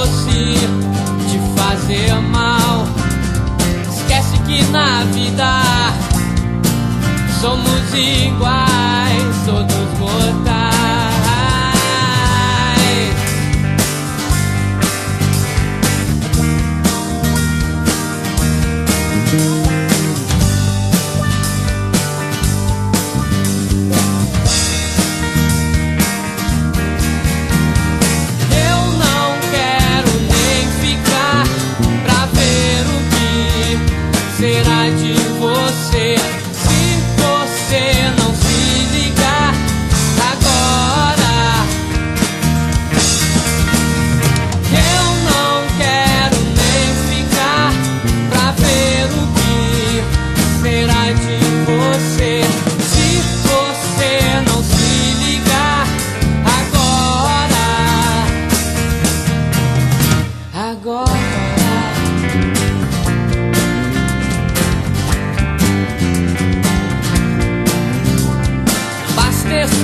fosse te fazer mal. Esquece que na vida somos iguais, todos mortais.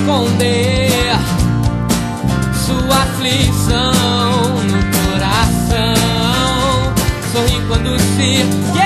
esconder sua aflição no coração. Sorri quando se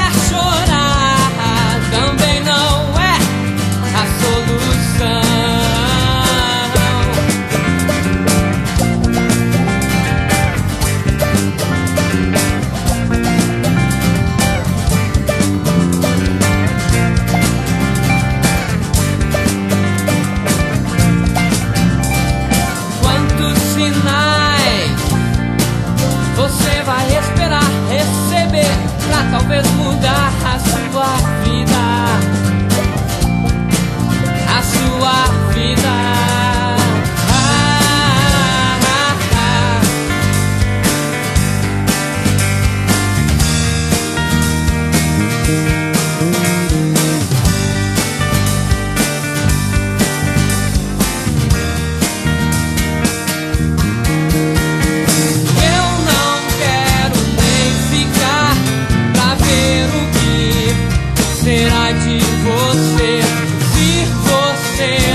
você, se você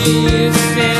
esquecer.